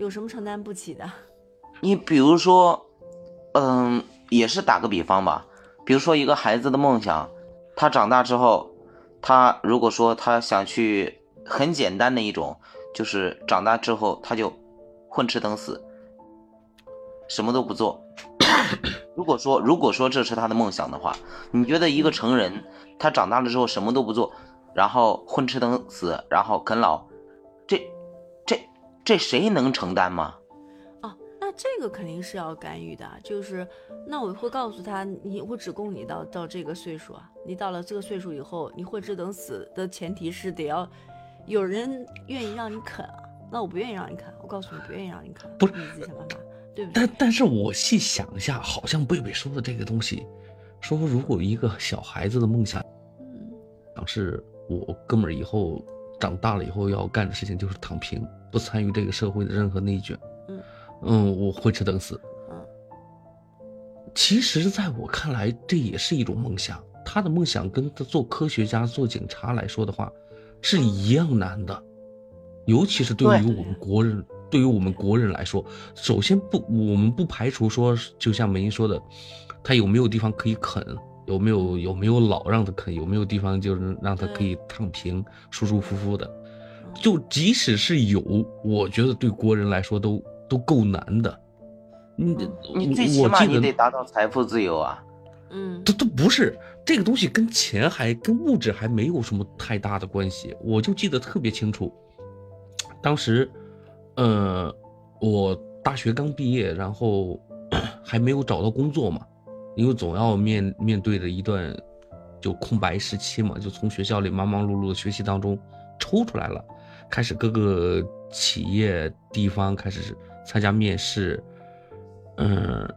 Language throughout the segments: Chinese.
有什么承担不起的？你比如说，嗯，也是打个比方吧，比如说一个孩子的梦想，他长大之后，他如果说他想去很简单的一种，就是长大之后他就混吃等死，什么都不做。如果说如果说这是他的梦想的话，你觉得一个成人他长大了之后什么都不做，然后混吃等死，然后啃老，这这谁能承担吗？哦，那这个肯定是要干预的，就是那我会告诉他，你我只供你到到这个岁数啊，你到了这个岁数以后，你混吃等死的前提是得要有人愿意让你啃啊，那我不愿意让你啃，我告诉你不愿意让你啃，不是你自己想办法。对不对？但但是我细想一下，好像贝贝说的这个东西，说如果一个小孩子的梦想，嗯想是我哥们儿以后长大了以后要干的事情就是躺平，不参与这个社会的任何内卷，嗯嗯，我混吃等死。嗯，其实，在我看来，这也是一种梦想。他的梦想跟他做科学家、做警察来说的话，是一样难的，尤其是对于我们国人。对于我们国人来说，首先不，我们不排除说，就像梅英说的，他有没有地方可以啃，有没有有没有老让他啃，有没有地方就是让他可以躺平、舒舒服服的。就即使是有，我觉得对国人来说都都够难的。你你最起码你得达到财富自由啊。嗯，都都不是这个东西，跟钱还跟物质还没有什么太大的关系。我就记得特别清楚，当时。呃，我大学刚毕业，然后 还没有找到工作嘛，因为总要面面对着一段就空白时期嘛，就从学校里忙忙碌碌的学习当中抽出来了，开始各个企业地方开始参加面试，嗯，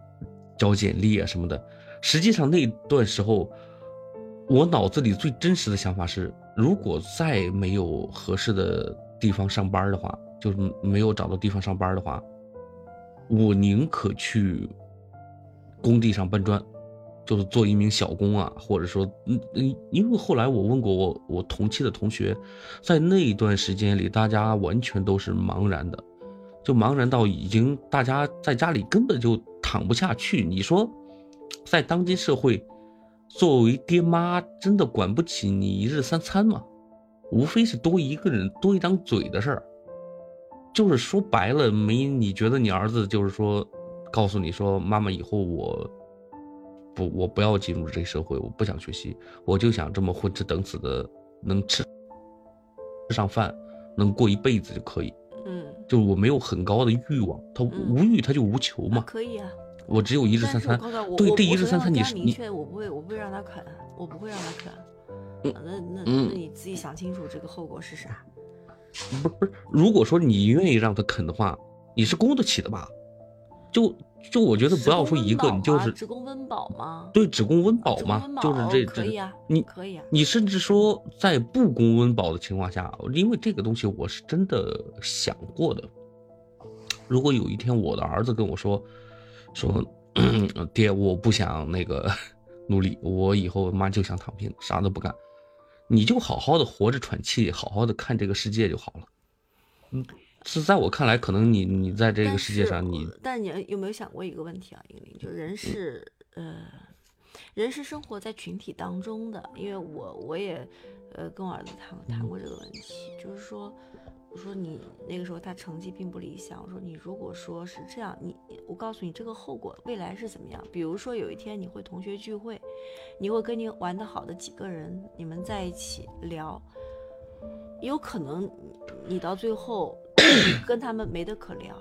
交简历啊什么的。实际上那段时候，我脑子里最真实的想法是，如果再没有合适的地方上班的话。就是没有找到地方上班的话，我宁可去工地上搬砖，就是做一名小工啊，或者说，嗯嗯，因为后来我问过我我同期的同学，在那一段时间里，大家完全都是茫然的，就茫然到已经大家在家里根本就躺不下去。你说，在当今社会，作为爹妈真的管不起你一日三餐吗？无非是多一个人多一张嘴的事儿。就是说白了，没你觉得你儿子就是说，告诉你说，妈妈以后我，不，我不要进入这个社会，我不想学习，我就想这么混吃等死的，能吃吃上饭，能过一辈子就可以。嗯，就是我没有很高的欲望，他无欲他就无求嘛。可以啊，我只有一日三餐。对，这一日三餐你是你，我不会，我不会让他啃，我不会让他啃。那那那你自己想清楚这个后果是啥。不是不是，如果说你愿意让他啃的话，你是供得起的吧？就就我觉得不要说一个，你就是只供温饱吗？对，只供温饱吗，就是这可以啊，你可以啊，你甚至说在不供温饱的情况下，因为这个东西我是真的想过的。如果有一天我的儿子跟我说说 爹，我不想那个 努力，我以后妈就想躺平，啥都不干。你就好好的活着喘气，好好的看这个世界就好了。嗯，是在我看来，可能你你在这个世界上，你但你有没有想过一个问题啊，英玲？就人是呃，人是生活在群体当中的。因为我我也呃跟我儿子谈谈过这个问题，就是说。我说你那个时候他成绩并不理想。我说你如果说是这样，你我告诉你这个后果未来是怎么样。比如说有一天你会同学聚会，你会跟你玩的好的几个人，你们在一起聊，有可能你到最后 跟他们没得可聊，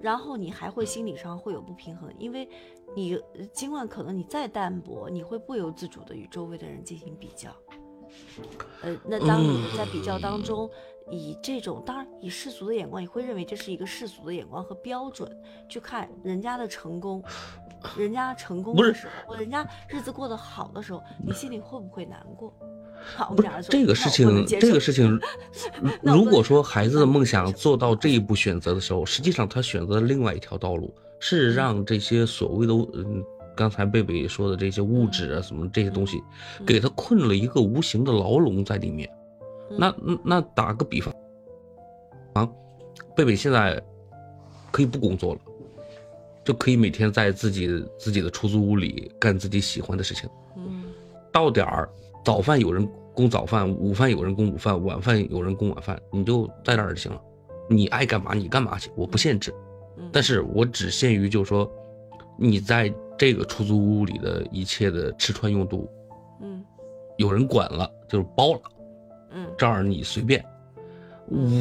然后你还会心理上会有不平衡，因为你尽管可能你再淡薄，你会不由自主的与周围的人进行比较。呃，那当你在比较当中。以这种当然以世俗的眼光，你会认为这是一个世俗的眼光和标准去看人家的成功，人家成功的时候，人家日子过得好的时候，你心里会不会难过？好，不是这个事情，这个事情，如果说孩子的梦想做到这一步选择的时候，实际上他选择了另外一条道路，是让这些所谓的嗯，刚才贝贝说的这些物质啊什么这些东西，给他困了一个无形的牢笼在里面。那那打个比方，啊，贝贝现在可以不工作了，就可以每天在自己自己的出租屋里干自己喜欢的事情。嗯到点儿，早饭有人供早饭，午饭有人供午饭，晚饭有人供晚饭，你就在那儿就行了。你爱干嘛你干嘛去，我不限制，嗯，但是我只限于就是说，你在这个出租屋里的一切的吃穿用度，嗯有人管了，就是包了，嗯这儿你随便。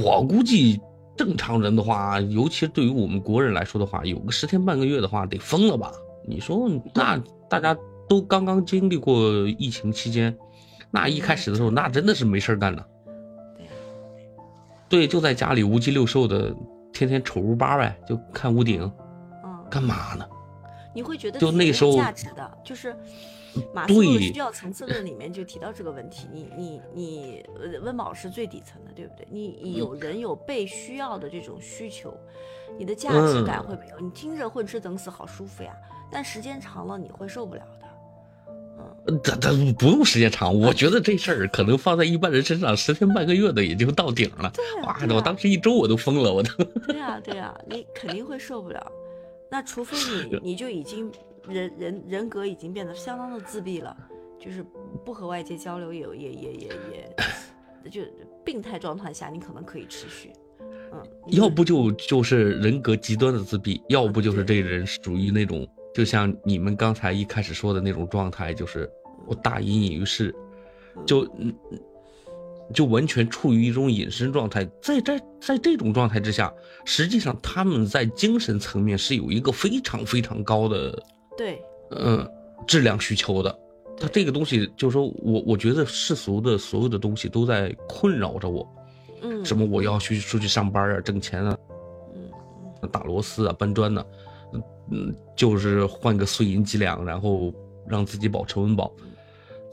我估计正常人的话，尤其对于我们国人来说的话，有个十天半个月的话，得疯了吧？你说那大家都刚刚经历过疫情期间，那一开始的时候，那真的是没事儿干的。对呀对，就在家里无鸡六兽的，天天瞅屋吧呗，就看屋顶，嗯，干嘛呢？你会觉得就那时候价值的，就是马斯洛需要层次论里面就提到这个问题。你你你，呃温饱是最底层的，对不对？你你有人有被需要的这种需求，你的价值感嗯会没有。你听着混吃等死好舒服呀，但时间长了你会受不了的。呃这这不用时间长，我觉得这事儿可能放在一般人身上，十天半个月的也就到顶了。哇，我当时一周我都疯了，我都。对呀、对呀、你肯定会受不了。那除非你 你就已经人人人格已经变得相当的自闭了，就是不和外界交流也也也也也，就病态状态下你可能可以持续。嗯，要不就就是人格极端的自闭，要不就是这人属于那种，就像你们刚才一开始说的那种状态，就是我大隐隐于市，就嗯就完全处于一种隐身状态。在在在这种状态之下，实际上他们在精神层面是有一个非常非常高的对，嗯质量需求的。他这个东西，就是说我我觉得世俗的所有的东西都在困扰着我，嗯，什么我要去出去上班啊，挣钱啊，嗯打螺丝啊，搬砖呢、嗯嗯，就是换个碎银几两，然后让自己保持温饱。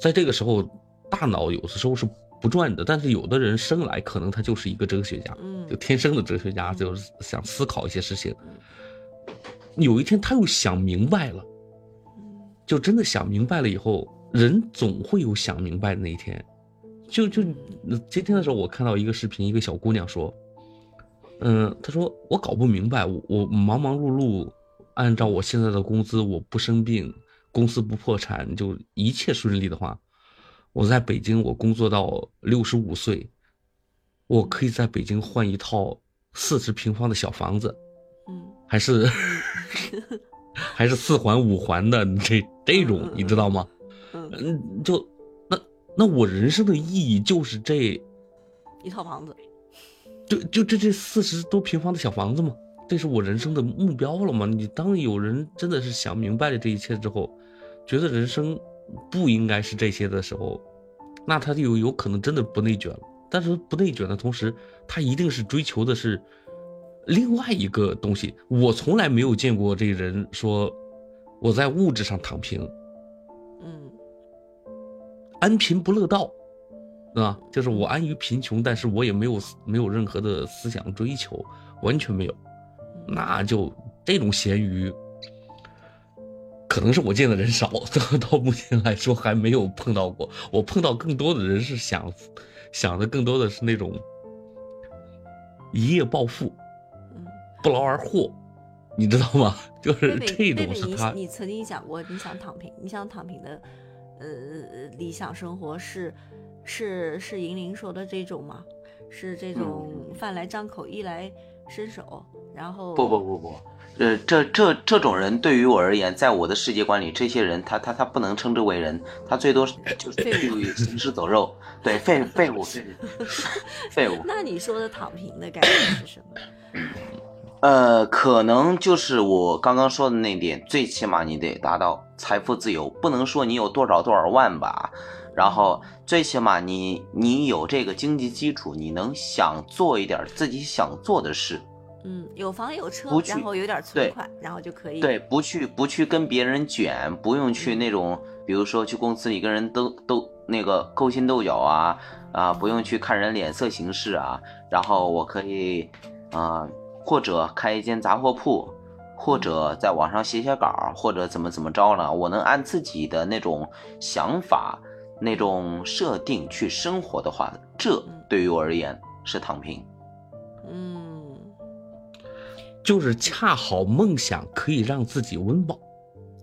在这个时候，大脑有的时候是不转的，但是有的人生来可能他就是一个哲学家，嗯就天生的哲学家，就是想思考一些事情。有一天他又想明白了，嗯就真的想明白了以后，人总会有想明白的那一天。就就呃今天的时候，我看到一个视频，一个小姑娘说，嗯，她说我搞不明白，我我忙忙碌碌，按照我现在的工资，我不生病，公司不破产，就一切顺利的话，我在北京我工作到六十五岁，我可以在北京换一套四十平方的小房子，嗯还是 还是四环五环的这这种，你知道吗？嗯，嗯，就那那我人生的意义就是这一套房子，就就这这四十多平方的小房子吗？这是我人生的目标了吗？你当有人真的是想明白了这一切之后，觉得人生不应该是这些的时候，那他就有可能真的不内卷了。但是不内卷的同时，他一定是追求的是另外一个东西。我从来没有见过这个人说我在物质上躺平，嗯安贫不乐道，啊，就是我安于贫穷，但是我也没有没有任何的思想追求，完全没有。那就这种咸鱼，可能是我见的人少，到到目前来说还没有碰到过。我碰到更多的人是想想的更多的是那种一夜暴富、嗯。不劳而获，你知道吗？就是这种是他你曾经想过你想躺平，你想躺平的，呃，理想生活是是是银铃说的这种吗？是这种饭来张口，衣来伸手，然后不不不不，呃，这这这种人对于我而言，在我的世界观里，这些人他他他不能称之为人，他最多是 就是废物去行尸走肉，对废废物废物废物。那你说的躺平的概念是什么？呃，可能就是我刚刚说的那点，最起码你得达到财富自由，不能说你有多少多少万吧，然后最起码你你有这个经济基础，你能想做一点自己想做的事，嗯，有房有车然后有点存款，然后就可以。对，不去不去跟别人卷，不用去那种，比如说去公司里跟人都都那个勾心斗角啊啊，不用去看人脸色行事啊，然后我可以啊、或者开一间杂货铺，或者在网上写写稿，或者怎么怎么着了，我能按自己的那种想法、那种设定去生活的话，这对于我而言是躺平。嗯就是恰好梦想可以让自己温饱，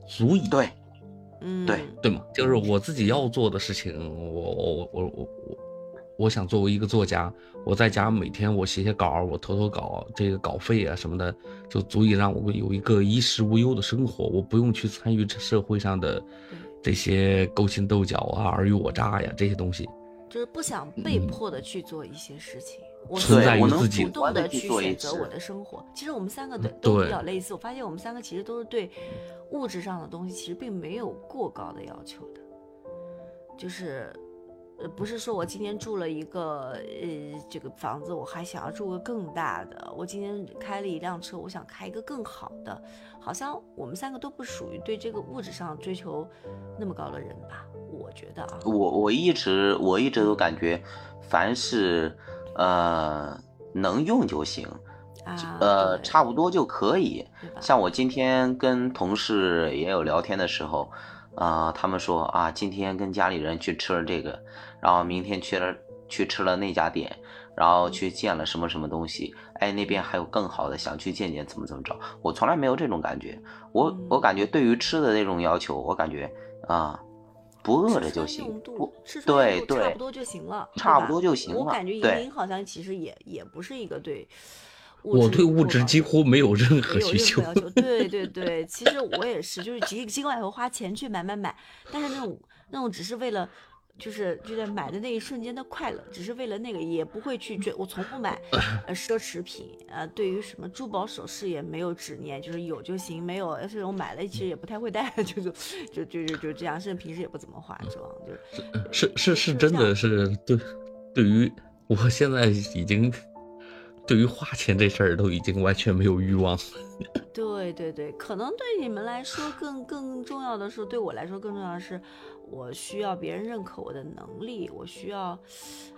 足以对，嗯，对对吗？就是我自己要做的事情，我我我我我我，我想作为一个作家，我在家每天我写写稿，我投投稿，这个稿费啊什么的，就足以让我有一个衣食无忧的生活，我不用去参与这社会上的这些勾心斗角啊、尔虞我诈呀这些东西。就是不想被迫的去做一些事情，我存在于我自己主动的去选择我的生活。其实我们三个都嗯都比较类似，我发现我们三个其实都是对物质上的东西其实并没有过高的要求的，就是。呃，不是说我今天住了一个呃这个房子，我还想要住个更大的。我今天开了一辆车，我想开一个更好的。好像我们三个都不属于对这个物质上追求那么高的人吧？我觉得啊，我我一直我一直都感觉，凡是呃能用就行，啊，呃差不多就可以。像我今天跟同事也有聊天的时候，啊、他们说啊，今天跟家里人去吃了这个，然后明天去了去吃了那家店，然后去见了什么什么东西，哎，那边还有更好的，想去见见，怎么怎么着。我从来没有这种感觉，我嗯我感觉对于吃的那种要求，我感觉啊，不饿着就行对对差不多就行了，差不多就行了我感觉莹对莹好像其实也也不是一个对物我对物质几乎没有任何需求。对对 对，其实我也是，就是尽尽管也会花钱去买买买，但是那种那种只是为了。就是就在买的那一瞬间的快乐，只是为了那个，也不会去追。我从不买 呃奢侈品，呃，对于什么珠宝首饰也没有执念，就是有就行，没有要是我买了其实也不太会戴，就 是就就就就这样，甚至平时也不怎么化妆，就是是是是真的是对，对于我现在已经对于花钱这事儿都已经完全没有欲望。对对对，可能对你们来说更更重要的是，对我来说更重要的是，我需要别人认可我的能力，我需要，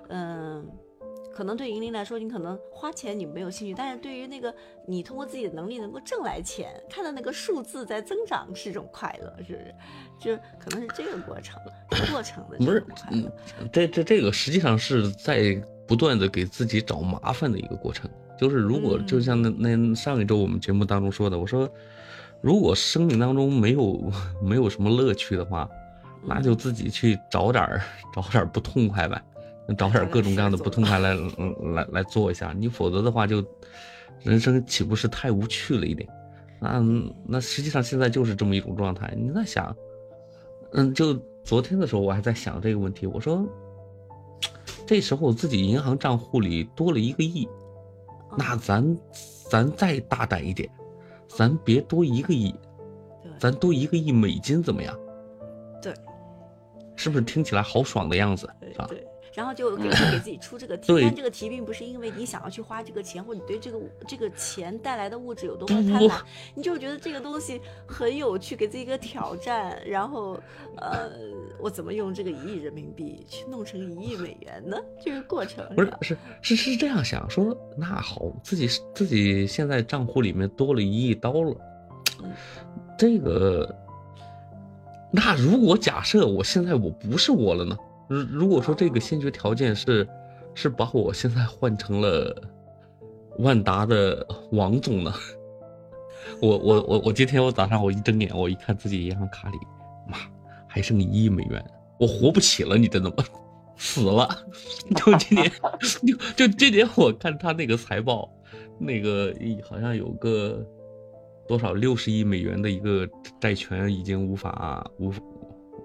嗯，可能对银铃来说，你可能花钱你没有兴趣，但是对于那个你通过自己的能力能够挣来钱，看到那个数字在增长是一种快乐，是不是？就可能是这个过程，过程的不是这种快乐嗯。这这这个实际上是在不断的给自己找麻烦的一个过程。就是如果就像那那上一周我们节目当中说的，我说如果生命当中没有没有什么乐趣的话，那就自己去找点儿找点儿不痛快呗，找点儿各种各样的不痛快 来嗯来来做一下。你否则的话，就人生岂不是太无趣了一点？那那实际上现在就是这么一种状态。你在想，嗯，就昨天的时候我还在想这个问题，我说这时候自己银行账户里多了一个亿，那咱咱再大胆一点，咱别多一个亿，咱多一个亿美金怎么样？对是不是听起来好爽的样子？是吧？然后就给给自己出这个题，但这个题并不是因为你想要去花这个钱，或者你对这个这个钱带来的物质有多么贪婪，你就是觉得这个东西很有趣，给自己一个挑战，然后呃，我怎么用这个一亿人民币去弄成一亿美元呢？这个过程不是是是是这样想，说那好，自己自己现在账户里面多了一亿刀了，嗯。这个，那如果假设我现在我不是我了呢？如如果说这个先决条件是是把我现在换成了万达的王总呢？我我我我今天我早上我一睁眼我一看自己银行卡里，妈还剩一亿美元，我活不起了，你真的吗？死了！就今年，就就今年我看他那个财报，那个好像有个多少六十亿美元的一个债权已经无法无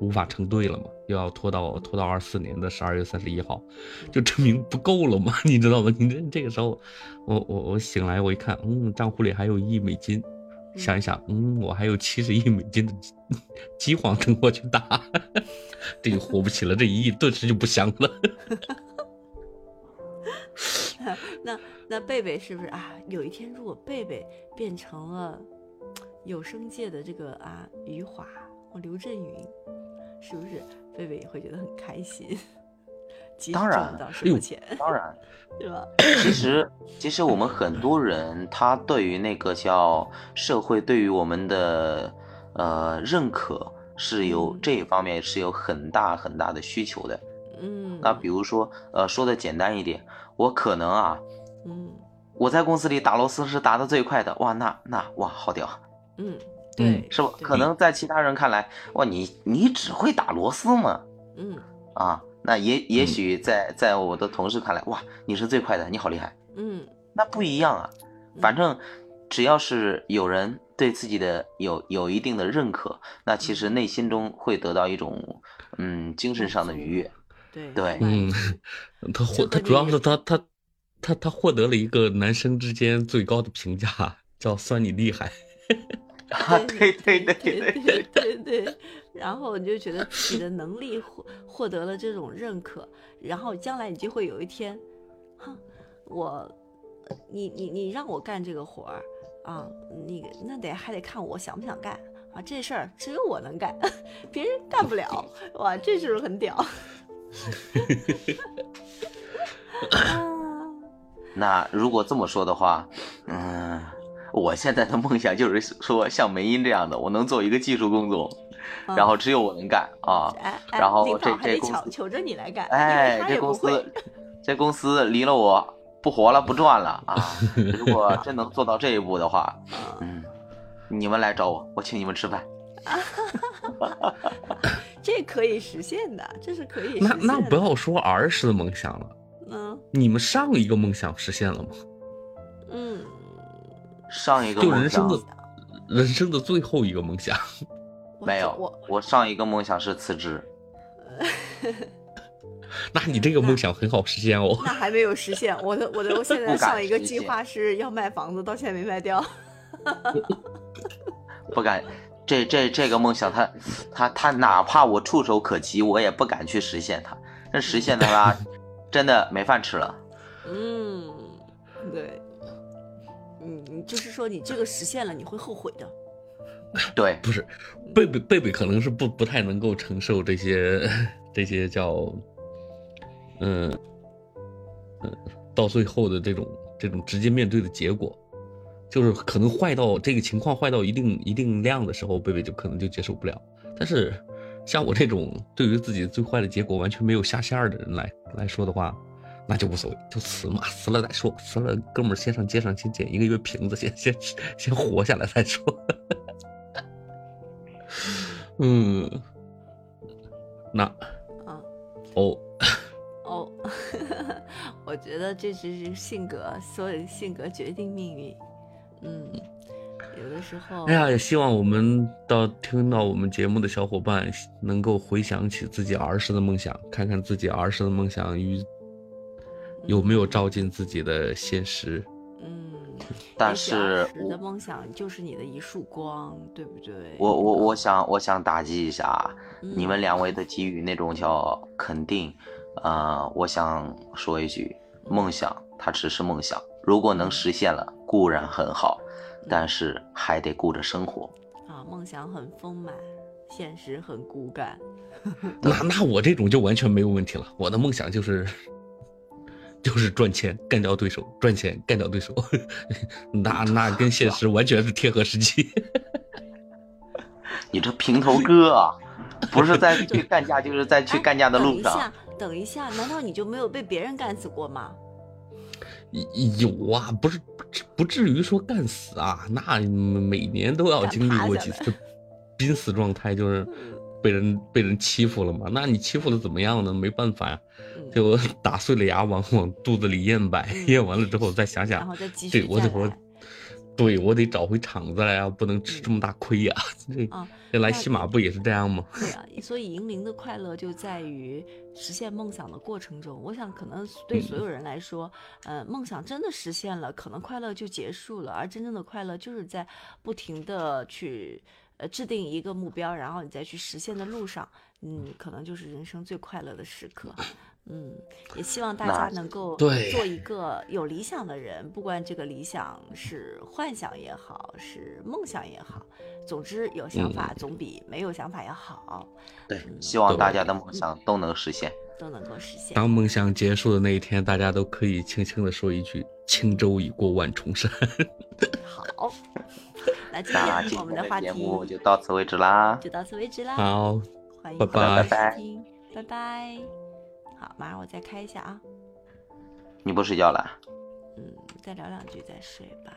无法承兑了嘛，又要拖到拖到二四年的十二月三十一号，就证明不够了嘛，你知道吗？你这这个时候，我我我醒来我一看，嗯，账户里还有一亿美金，想一想，嗯，我还有七十亿美金的 饥荒等我去打，这就活不起了，这一亿顿时就不香了。那那贝贝是不是啊？有一天如果贝贝变成了有声界的这个啊余华或刘震云，是不是贝贝也会觉得很开心？当然当然，对吧？其实其实我们很多人他对于那个叫社会对于我们的呃认可是有嗯这一方面是有很大很大的需求的。嗯，那比如说呃说的简单一点，我可能啊嗯我在公司里打螺丝是打的最快的，哇，那那哇，好屌，嗯，对，是吧？可能在其他人看来，哇，你你只会打螺丝吗？嗯啊，那也也许在在我的同事看来，哇，你是最快的，你好厉害。嗯那不一样啊，反正只要是有人对自己的有有一定的认可，那其实内心中会得到一种嗯精神上的愉悦。对对嗯，他获他主要是他他他他获得了一个男生之间最高的评价，叫算你厉害。对对对对对对然后你就觉得你的能力获获得了这种认可然后将来你就会有一天哼我你你你让我干这个活儿啊你那得还得看我想不想干啊这事儿只有我能干 别人干不了哇这是不是很屌。那如果这么说的话嗯我现在的梦想就是说像梅英这样的，我能做一个技术工作，然后只有我能干啊。哎哎，然后这这公司求求着你来干，哎，这公司，这公司离了我不活了，不转了啊！如果真能做到这一步的话，嗯，你们来找我，我请你们吃饭。这可以实现的，这是可以实那现的。那不要说儿时的梦想了，嗯你们上一个梦想实现了吗？嗯，上一个就梦想人生的人生的最后一个梦想。没有我，我上一个梦想是辞职。那你这个梦想很好实现哦。那还没有实现。我的我的我 现在上一个计划是要卖房子，到现在没卖掉。不敢，这这这个梦想他，他他哪怕我触手可及，我也不敢去实现它。那实现它吧，真的没饭吃了。嗯，对，嗯，你就是说你这个实现了，你会后悔的。对，不是，贝贝贝贝可能是不不太能够承受这些这些叫，嗯嗯，到最后的这种这种直接面对的结果，就是可能坏到这个情况坏到一定一定量的时候，贝贝就可能就接受不了。但是像我这种对于自己最坏的结果完全没有下线的人来来说的话，那就无所谓，就死嘛，死了再说，死了哥们儿先上街上先捡一个月瓶子，先先先活下来再说。嗯，那啊哦，哦，我觉得这只是性格，所有性格决定命运。嗯，有的时候，哎呀，也希望我们到听到我们节目的小伙伴能够回想起自己儿时的梦想，看看自己儿时的梦想与有没有照进自己的现实。嗯，但是儿时我的梦想就是你的一束光，对不对？我我我想我想打击一下啊嗯你们两位的给予那种叫肯定，呃，我想说一句，梦想它只是梦想，如果能实现了固然很好，但是还得顾着生活。啊，梦想很丰满，现实很骨感。那那我这种就完全没有问题了，我的梦想就是。就是赚钱干掉对手，赚钱干掉对手，那那跟现实完全是贴合实际。你这平头哥啊，不是在去干架，就是在去哎干架的路上。等一下，等一下，难道你就没有被别人干死过吗？有啊，不是不至不至于说干死啊，那每年都要经历过几次濒死状态，就是 被人被人欺负了嘛。那你欺负的怎么样呢？没办法呀、嗯，就打碎了牙往往肚子里咽呗，嗯咽完了之后再想想然后，再继续再对我得我。对我得找回场子来啊，不能吃这么大亏呀、这啊，这来那西马不也是这样吗？对啊，所以银铃的快乐就在于实现梦想的过程中。我想，可能对所有人来说，呃，梦想真的实现了，可能快乐就结束了，而真正的快乐就是在不停的去呃制定一个目标，然后你再去实现的路上，嗯，可能就是人生最快乐的时刻。嗯，也希望大家能够做一个有理想的人，不管这个理想是幻想也好，是梦想也好，总之有想法总比没有想法要好，对，希望大家的梦想都能实现。都能够实现。当梦想结束的那一天，大家都可以轻轻的说一句：“轻舟已过万重山。好，那今那今天我们的节话题目就到此为止啦。就到此为止”啦。好，欢迎收听，拜拜。好，马上我再开一下啊。你不睡觉了？嗯，嗯，再聊两句再睡吧。